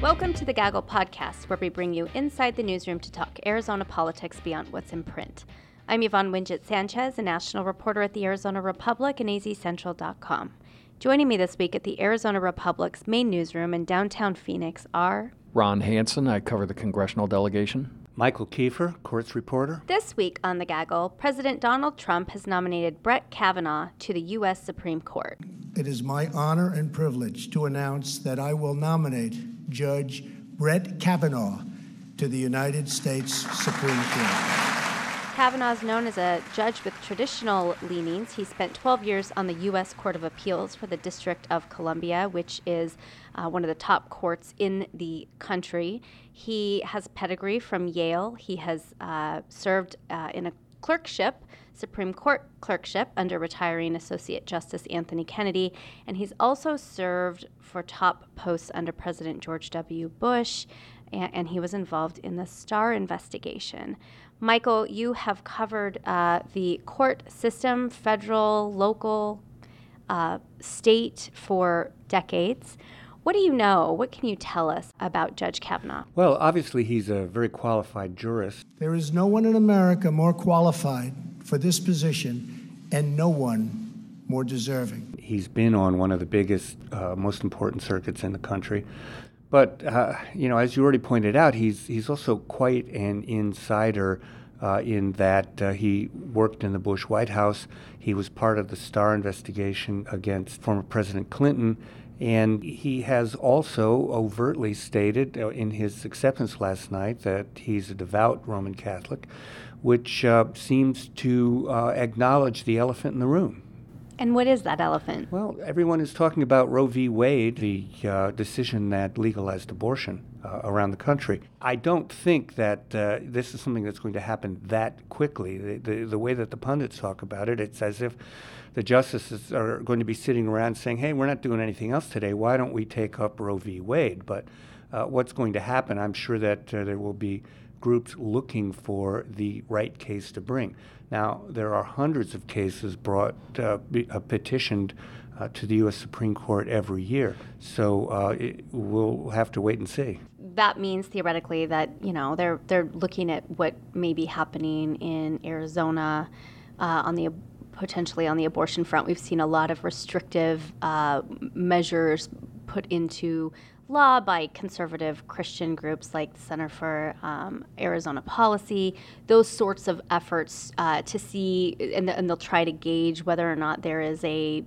Welcome to the Gaggle Podcast, where we bring you inside the newsroom to talk Arizona politics beyond what's in print. I'm Yvonne Wingett Sanchez, a national reporter at the Arizona Republic and azcentral.com. Joining me this week at the Arizona Republic's main newsroom in downtown Phoenix are Ron Hansen, I cover the congressional delegation. Michael Kiefer, courts reporter. This week on The Gaggle, President Donald Trump has nominated Brett Kavanaugh to the U.S. Supreme Court. It is my honor and privilege to announce that I will nominate Judge Brett Kavanaugh to the United States Supreme Court. Kavanaugh is known as a judge with traditional leanings. He spent 12 years on the U.S. Court of Appeals for the District of Columbia, which is uh, one of the top courts in the country. He has pedigree from Yale. He has uh, served uh, in a clerkship, Supreme Court clerkship, under retiring Associate Justice Anthony Kennedy, and he's also served for top posts under President George W. Bush, and, and he was involved in the Starr investigation. Michael, you have covered uh, the court system, federal, local, uh, state for decades. What do you know? What can you tell us about Judge Kavanaugh? Well, obviously, he's a very qualified jurist. There is no one in America more qualified for this position, and no one more deserving. He's been on one of the biggest, uh, most important circuits in the country. But uh, you know, as you already pointed out, he's he's also quite an insider. Uh, in that uh, he worked in the Bush White House, he was part of the Starr investigation against former President Clinton, and he has also overtly stated uh, in his acceptance last night that he's a devout Roman Catholic, which uh, seems to uh, acknowledge the elephant in the room. And what is that elephant? Well, everyone is talking about Roe v. Wade, the uh, decision that legalized abortion uh, around the country. I don't think that uh, this is something that's going to happen that quickly. The, the, the, way that the pundits talk about it, it's as if the justices are going to be sitting around saying, hey, we're not doing anything else today. Why don't we take up Roe v. Wade? But uh, what's going to happen, I'm sure that uh, there will be groups looking for the right case to bring. Now, there are hundreds of cases brought, uh, be, uh, petitioned to the U.S. Supreme Court every year. So uh, it, we'll have to wait and see. That means theoretically that you know they're they're looking at what may be happening in Arizona uh, on the potentially on the abortion front. We've seen a lot of restrictive uh, measures put into law by conservative Christian groups like the Center for um, Arizona Policy, those sorts of efforts uh, to see, and, and, they'll try to gauge whether or not there is a,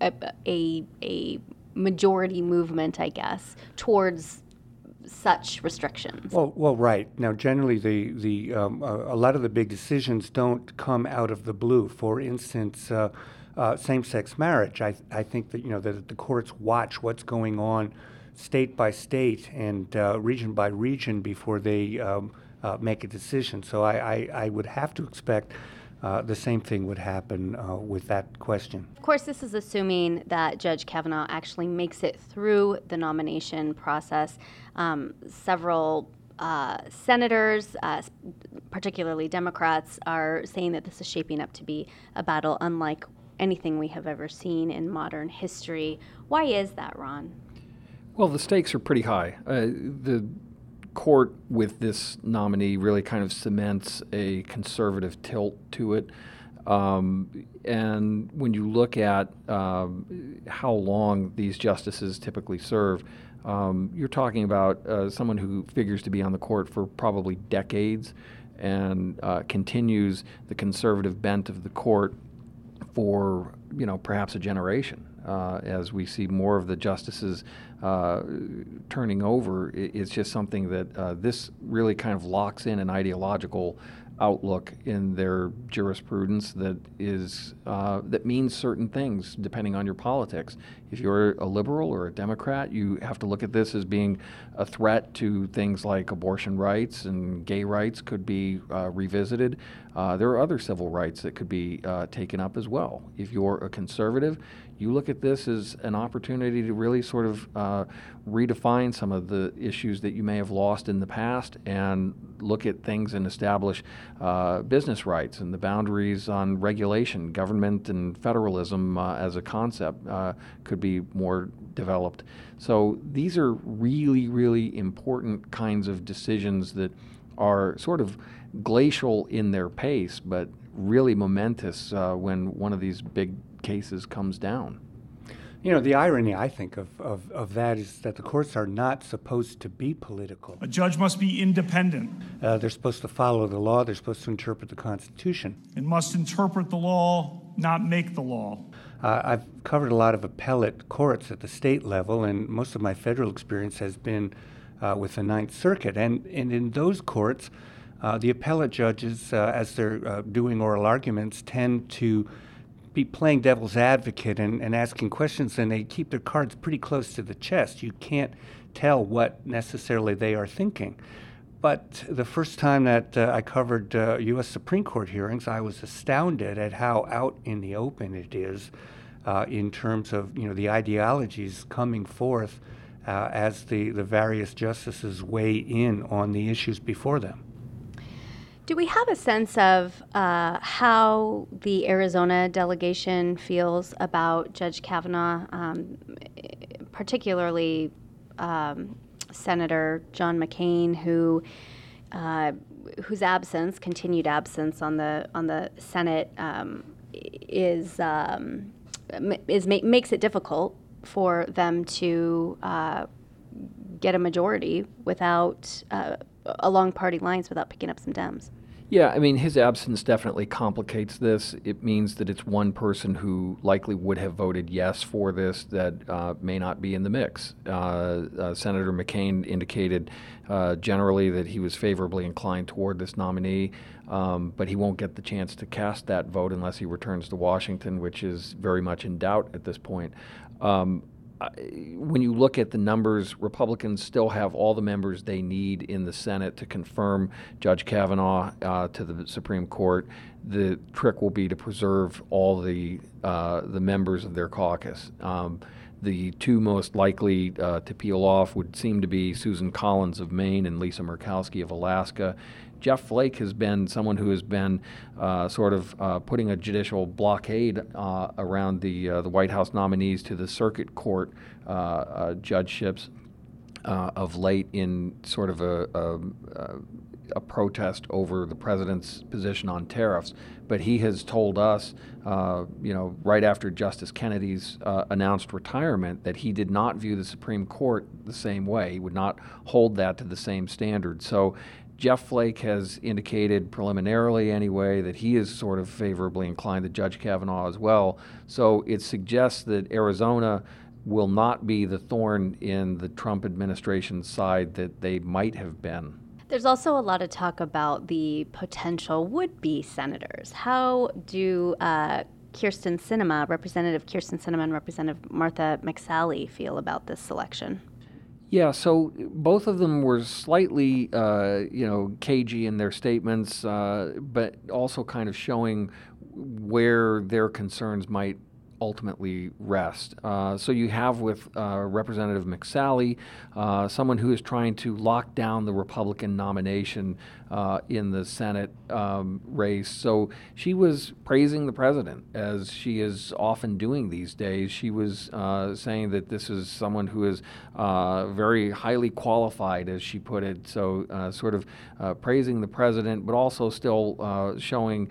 a, a, a majority movement, I guess, towards such restrictions. Well, well, right now, generally, the the um, a, a, lot of the big decisions don't come out of the blue. For instance. Uh, uh, same-sex marriage. I, I think that you know that the courts watch what's going on state by state and uh, region by region before they um, uh, make a decision. So I, I, I, would have to expect uh, the same thing would happen uh, with that question. Of course, this is assuming that Judge Kavanaugh actually makes it through the nomination process. Um, several uh, senators, uh, particularly Democrats, are saying that this is shaping up to be a battle unlike anything we have ever seen in modern history. Why is that, Ron? Well, the stakes are pretty high. Uh, the court with this nominee really kind of cements a conservative tilt to it. Um, and when you look at um, how long these justices typically serve, um, you're talking about uh, someone who figures to be on the court for probably decades and uh, continues the conservative bent of the court for you know perhaps a generation uh, as we see more of the justices uh, turning over, it's just something that uh, this really kind of locks in an ideological outlook in their jurisprudence that is uh, that means certain things depending on your politics. If you're a liberal or a Democrat, you have to look at this as being a threat to things like abortion rights and gay rights could be uh, revisited. Uh, there are other civil rights that could be taken up as well. If you're a conservative, you look at this as an opportunity to really sort of uh, redefine some of the issues that you may have lost in the past and look at things and establish uh, business rights and the boundaries on regulation, government and federalism uh, as a concept uh, could be more developed. So these are really, really important kinds of decisions that are sort of glacial in their pace, but really momentous uh, when one of these big cases comes down. You know, the irony, I think, of, of, of that is that the courts are not supposed to be political. A judge must be independent. Uh, they're supposed to follow the law, they're supposed to interpret the Constitution. And must interpret the law, not make the law. Uh, I've covered a lot of appellate courts at the state level, and most of my federal experience has been uh, with the Ninth Circuit. And, and in those courts, uh, the appellate judges, uh, as they're uh, doing oral arguments, tend to be playing devil's advocate and, and asking questions, and they keep their cards pretty close to the chest. You can't tell what necessarily they are thinking. But the first time that uh, I covered uh, U.S. Supreme Court hearings, I was astounded at how out in the open it is uh, in terms of you know the ideologies coming forth uh, as the, the various justices weigh in on the issues before them. Do we have a sense of uh, how the Arizona delegation feels about Judge Kavanaugh, um, particularly um, Senator John McCain, who uh, whose absence, continued absence on the on the Senate, um, is um, is ma- makes it difficult for them to uh, get a majority without uh, along party lines without picking up some Dems. Yeah, I mean, his absence definitely complicates this. It means that it's one person who likely would have voted yes for this that uh, may not be in the mix. Uh, uh, Senator McCain indicated uh, generally that he was favorably inclined toward this nominee, um, but he won't get the chance to cast that vote unless he returns to Washington, which is very much in doubt at this point. Um, when you look at the numbers, Republicans still have all the members they need in the Senate to confirm Judge Kavanaugh uh, to the Supreme Court. The trick will be to preserve all the uh, the members of their caucus. Um, the two most likely uh, to peel off would seem to be Susan Collins of Maine and Lisa Murkowski of Alaska. Jeff Flake has been someone who has been uh, sort of uh, putting a judicial blockade uh, around the uh, the White House nominees to the circuit court uh, uh, judgeships of late in sort of a, a, a, protest over the president's position on tariffs. But he has told us, you know, right after Justice Kennedy's announced retirement, that he did not view the Supreme Court the same way. He would not hold that to the same standard. So Jeff Flake has indicated preliminarily, anyway, that he is sort of favorably inclined to Judge Kavanaugh as well. So it suggests that Arizona will not be the thorn in the Trump administration's side that they might have been. There's also a lot of talk about the potential would be senators. How do uh, Kyrsten Sinema, Representative Kyrsten Sinema, and Representative Martha McSally feel about this selection? Yeah, so both of them were slightly, uh, you know, cagey in their statements, uh, but also kind of showing where their concerns might ultimately rest. Uh, so you have with uh, Representative McSally, uh, someone who is trying to lock down the Republican nomination uh, in the Senate um, race. So she was praising the president, as she is often doing these days. She was uh, saying that this is someone who is uh, very highly qualified, as she put it. So sort of praising the president, but also still showing.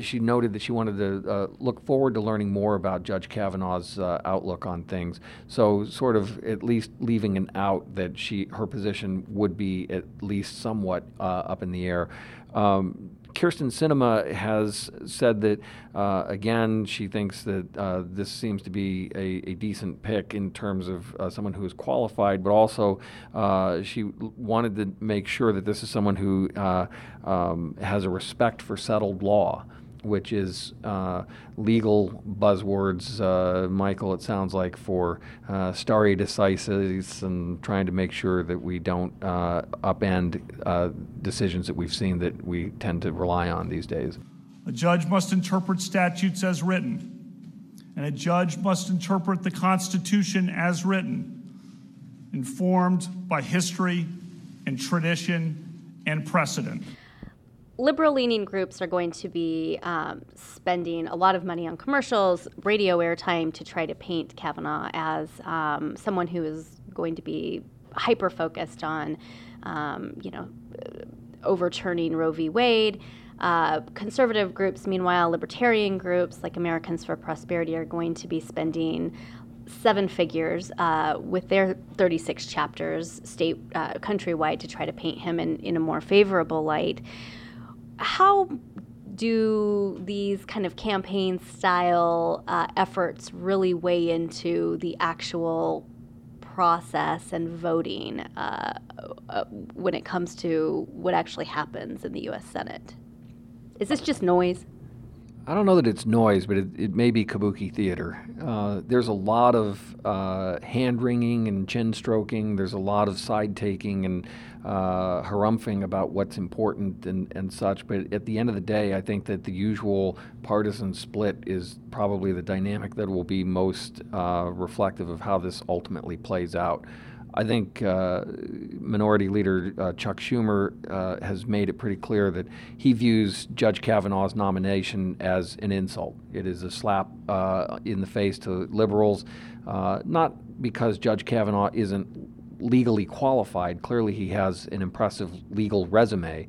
she noted that she wanted to look forward to learning more about Judge Kavanaugh's uh, outlook on things. So, sort of at least leaving an out that she her position would be at least somewhat uh, up in the air. Um, Kyrsten Sinema has said that, uh, again, she thinks that uh, this seems to be a, a, decent pick in terms of uh, someone who is qualified, but also uh, she wanted to make sure that this is someone who uh, um, has a respect for settled law which is uh, legal buzzwords, uh, Michael, it sounds like, for uh, stare decisis and trying to make sure that we don't uh, upend uh, decisions that we've seen that we tend to rely on these days. A judge must interpret statutes as written, and a judge must interpret the Constitution as written. informed by history and tradition and precedent. Liberal leaning groups are going to be um, spending a lot of money on commercials, radio airtime to try to paint Kavanaugh as um, someone who is going to be hyper focused on, um, you know, overturning Roe v. Wade. Uh, conservative groups, meanwhile, libertarian groups like Americans for Prosperity are going to be spending seven figures uh, with their 36 chapters state uh, countrywide to try to paint him in, in a more favorable light. How do these kind of campaign style uh, efforts really weigh into the actual process and voting uh, uh, when it comes to what actually happens in the U.S. Senate? Is this just noise? I don't know that it's noise, but it, it may be kabuki theater. Uh, there's a lot of uh, hand wringing and chin stroking. There's a lot of side taking and uh, harumphing about what's important and, and such. But at the end of the day, I think that the usual partisan split is probably the dynamic that will be most uh, reflective of how this ultimately plays out. I think uh, Minority Leader uh, Chuck Schumer uh, has made it pretty clear that he views Judge Kavanaugh's nomination as an insult. It is a slap uh, in the face to liberals, uh, not because Judge Kavanaugh isn't legally qualified. Clearly, he has an impressive legal resume,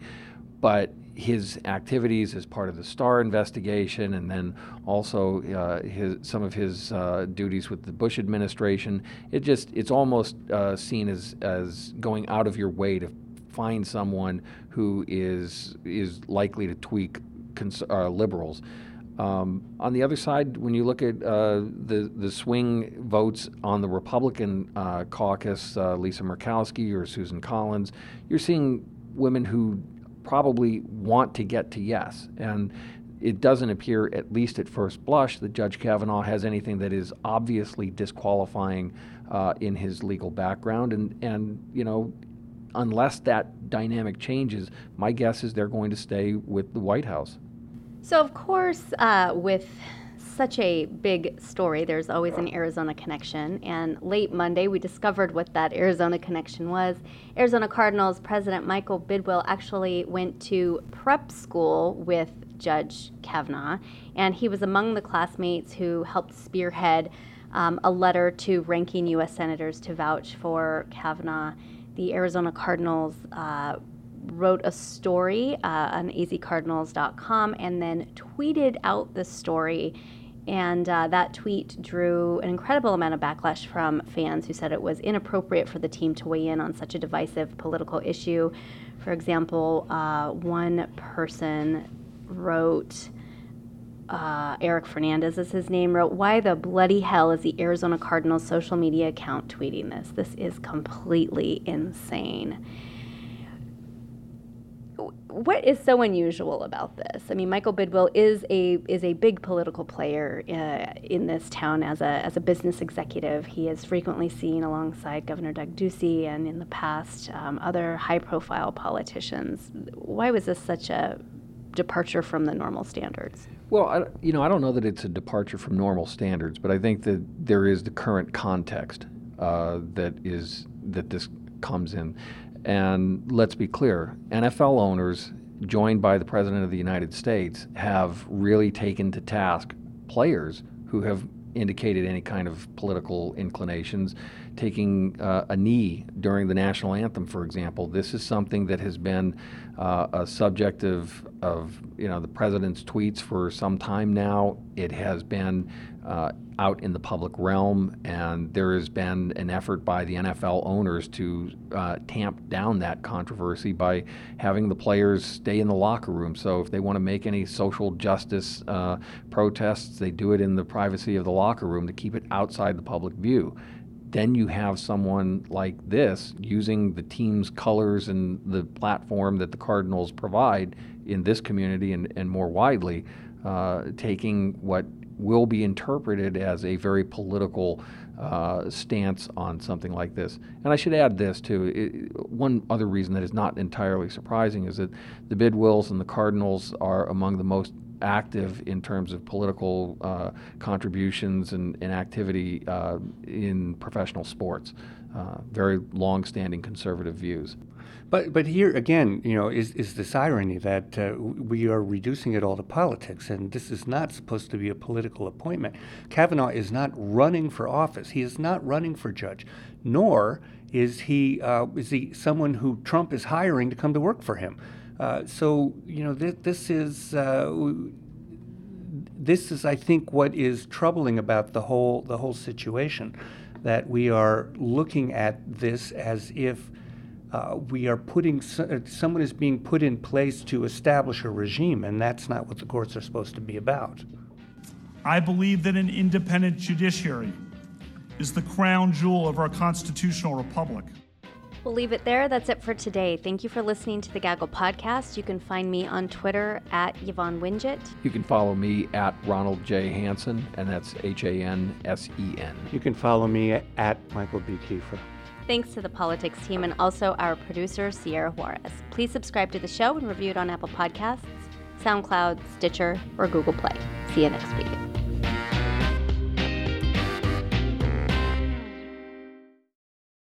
but his activities as part of the Starr investigation, and then also uh, his, some of his uh, duties with the Bush administration. It just it's almost uh, seen as as going out of your way to find someone who is is likely to tweak cons- uh, liberals. Um, on the other side, when you look at uh, the the swing votes on the Republican uh, caucus, Lisa Murkowski or Susan Collins, you're seeing women who probably want to get to yes. And it doesn't appear, at least at first blush, that Judge Kavanaugh has anything that is obviously disqualifying uh, in his legal background. And, and, you know, unless that dynamic changes, my guess is they're going to stay with the White House. So, of course, uh, with such a big story. There's always an Arizona connection. And late Monday, we discovered what that Arizona connection was. Arizona Cardinals President Michael Bidwill actually went to prep school with Judge Kavanaugh, and he was among the classmates who helped spearhead um, a letter to ranking U.S. senators to vouch for Kavanaugh. The Arizona Cardinals uh, wrote a story uh, on azcardinals.com and then tweeted out the story and uh, that tweet drew an incredible amount of backlash from fans who said it was inappropriate for the team to weigh in on such a divisive political issue. For example, uh, one person wrote, uh, Eric Fernandez is his name, wrote, Why the bloody hell is the Arizona Cardinals social media account tweeting this? This is completely insane what is so unusual about this? I mean, Michael Bidwill is a is a big political player uh, in this town as a as a business executive. He is frequently seen alongside Governor Doug Ducey and in the past um, other high profile politicians. Why was this such a departure from the normal standards? Well, I, you know, I don't know that it's a departure from normal standards, but I think that there is the current context uh, that is that this comes in. And let's be clear NFL owners, joined by the President of the United States, have really taken to task players who have indicated any kind of political inclinations, taking uh, a knee during the national anthem, for example. This is something that has been uh, a subject of, of you know the president's tweets for some time now. It has been uh, out in the public realm, and there has been an effort by the NFL owners to uh, tamp down that controversy by having the players stay in the locker room. So if they want to make any social justice uh, protests, they do it in the privacy of the locker room to keep it outside the public view. Then you have someone like this using the team's colors and the platform that the Cardinals provide in this community and, and more widely, uh, taking what will be interpreted as a very political uh, stance on something like this. And I should add this too. It, one other reason that is not entirely surprising is that the Bidwills and the Cardinals are among the most active in terms of political uh, contributions and, and activity uh, in professional sports. uh, very long-standing conservative views. But but here again, you know, is is this irony that uh, we are reducing it all to politics, and this is not supposed to be a political appointment. Kavanaugh is not running for office. He is not running for judge, nor is he uh, is he someone who Trump is hiring to come to work for him. Uh, so you know, th- this is. Uh, this is, I think, what is troubling about the whole the whole situation, that we are looking at this as if uh, we are putting uh, someone is being put in place to establish a regime, and that's not what the courts are supposed to be about. I believe that an independent judiciary is the crown jewel of our constitutional republic. We'll leave it there. That's it for today. Thank you for listening to the Gaggle Podcast. You can find me on Twitter at Yvonne Wingett. You can follow me at Ronald J. Hansen, and that's H A N S E N. You can follow me at Michael B. Kiefer. Thanks to the politics team and also our producer, Sierra Juarez. Please subscribe to the show and review it on Apple Podcasts, SoundCloud, Stitcher, or Google Play. See you next week.